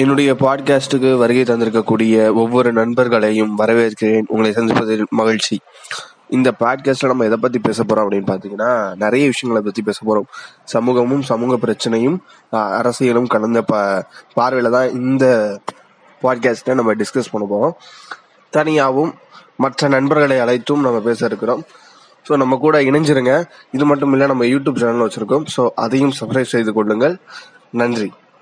என்னுடைய பாட்காஸ்டுக்கு வருகை தந்திருக்கக்கூடிய ஒவ்வொரு நண்பர்களையும் வரவேற்கிறேன். உங்களை சந்திப்பதில் மகிழ்ச்சி. இந்த பாட்காஸ்ட்ல நம்ம எதை பத்தி பேச போறோம் அப்படின்னு பாத்தீங்கன்னா நிறைய விஷயங்களை பத்தி பேச போறோம். சமூகமும் சமூக பிரச்சனையும் அரசியலும் கலந்த ப பார்வையில தான் இந்த பாட்காஸ்ட்டை நம்ம டிஸ்கஸ் பண்ண போறோம். தனியாகவும் மற்ற நண்பர்களை அழைத்தும் நம்ம பேச இருக்கிறோம். ஸோ நம்ம கூட இணைஞ்சிருங்க. இது மட்டும் இல்லை நம்ம யூடியூப் சேனல் வச்சிருக்கோம். ஸோ அதையும் சப்ஸ்கிரைப் செய்து கொள்ளுங்கள். நன்றி.